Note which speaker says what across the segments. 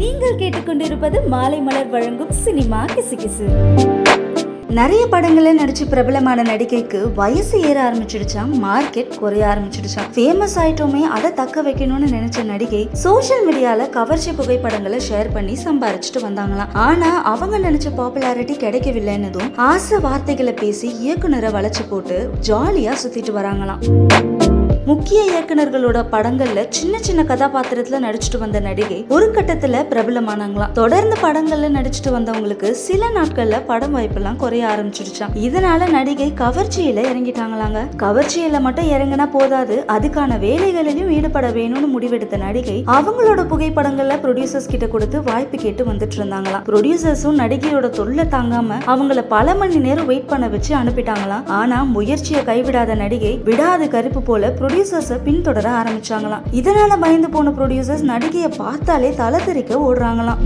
Speaker 1: நீங்கள் கேட்டுக்கொண்டிருப்பது மாலை மலர் வழங்கும் சினிமா கிசுகிசு.
Speaker 2: நிறைய படங்களில் நடிச்சு பிரபலமான நடிகைக்கு வயசு ஏற ஆரம்பிச்சிடுச்சாம் மார்க்கெட் குறைய ஆரம்பிச்சிடுச்சாம் ஃபேமஸ் ஆயிட்டோமே அதை தக்க வைக்கணும்னு நினைச்ச நடிகை சோஷியல் மீடியால கவர்ச்சி புகைப்படங்களை ஷேர் பண்ணி சம்பாரிச்சிட்டு வந்தாங்களாம். ஆனா அவங்க நினைச்ச பாப்புலாரிட்டி கிடைக்கவில்லைன்னதும் ஆசை வார்த்தைகளை பேசி இயக்குனரை வளைச்சு போட்டு ஜாலியா சுத்திட்டு வராங்களாம். முக்கிய இயக்குனர்களோட படங்கள்ல சின்ன சின்ன கதாபாத்திரத்துல நடிச்சிட்டு வந்த நடிகை ஒரு கட்டத்துல பிரபலமானாங்களாம். தொடர்ந்து படங்கள்ல நடிச்சிட்டு வந்தவங்களுக்கு சில நாட்கள்ல படம் வாய்ப்பெல்லாம் குறைய ஆரம்பிச்சிருச்சான் இதனால நடிகை கவர்ச்சியில இறங்கிட்டாங்களாங்க. கவர்ச்சியில மட்டும் இறங்கினா போதாது அதுக்கான வேலைகளிலும் ஈடுபட வேணும்னு முடிவெடுத்த நடிகை அவங்களோட புகைப்படங்கள்ல ப்ரொடியூசர்ஸ் கிட்ட கொடுத்து வாய்ப்பு கேட்டு வந்துட்டு இருந்தாங்களாம். ப்ரொடியூசர்ஸும் நடிகையோட தொல்லை தாங்காம அவங்கள பல மணி நேரம் வெயிட் பண்ண வச்சு அனுப்பிட்டாங்களாம். ஆனா முயற்சியை கைவிடாத நடிகை விடாத கருப்பு போல ப்ரொடியூசர்ஸை பின்தொடர ஆரம்பிச்சாங்களாம். இதனால பயந்து போன ப்ரொடியூசர்ஸ் நடிகையை பார்த்தாலே தலை தெறிக்க ஓடுறாங்களாம்.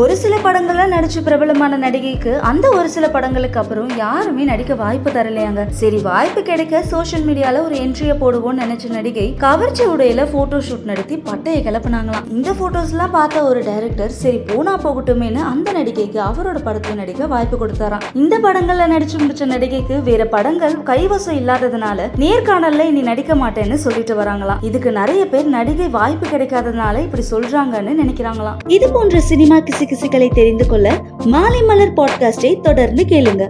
Speaker 2: ஒரு சில படங்கள்லாம் நடிச்சு பிரபலமான நடிகைக்கு அந்த ஒரு சில படங்களுக்கு அப்புறம் யாருமே நடிக்க வாய்ப்பு தரலையாங்க. சரி வாய்ப்பு கிடைக்க சோஷியல் மீடியால ஒரு என்ட்ரியை போடுவோம்னு நினைச்ச நடிகை கவர்ச்சி உடையில போட்டோ ஷூட் நடத்தி பட்டையை கிளப்பினாங்களாம். இந்த போட்டோஸ் எல்லாம் பார்த்த ஒரு டைரக்டர் சரி போனா போகட்டுமேனு அந்த நடிகைக்கு அவரோட படத்துல நடிக்க வாய்ப்பு கொடுத்தாராம். இந்த படங்கள்ல நடிச்சு முடிச்ச நடிகைக்கு வேற படங்கள் கைவசம் இல்லாததுனால நேர்காணல்ல இனி நடிக்க மாட்டேன்னு சொல்லிட்டு வராங்களாம். இதுக்கு நிறைய பேர் நடிகை வாய்ப்பு கிடைக்காததுனால இப்படி சொல்றாங்கன்னு நினைக்கிறாங்களாம். இது போன்ற சினிமா கிசுகளை தெரிந்து கொள்ள மாலை மலர் பாட்காஸ்டை தொடர்ந்து கேளுங்க.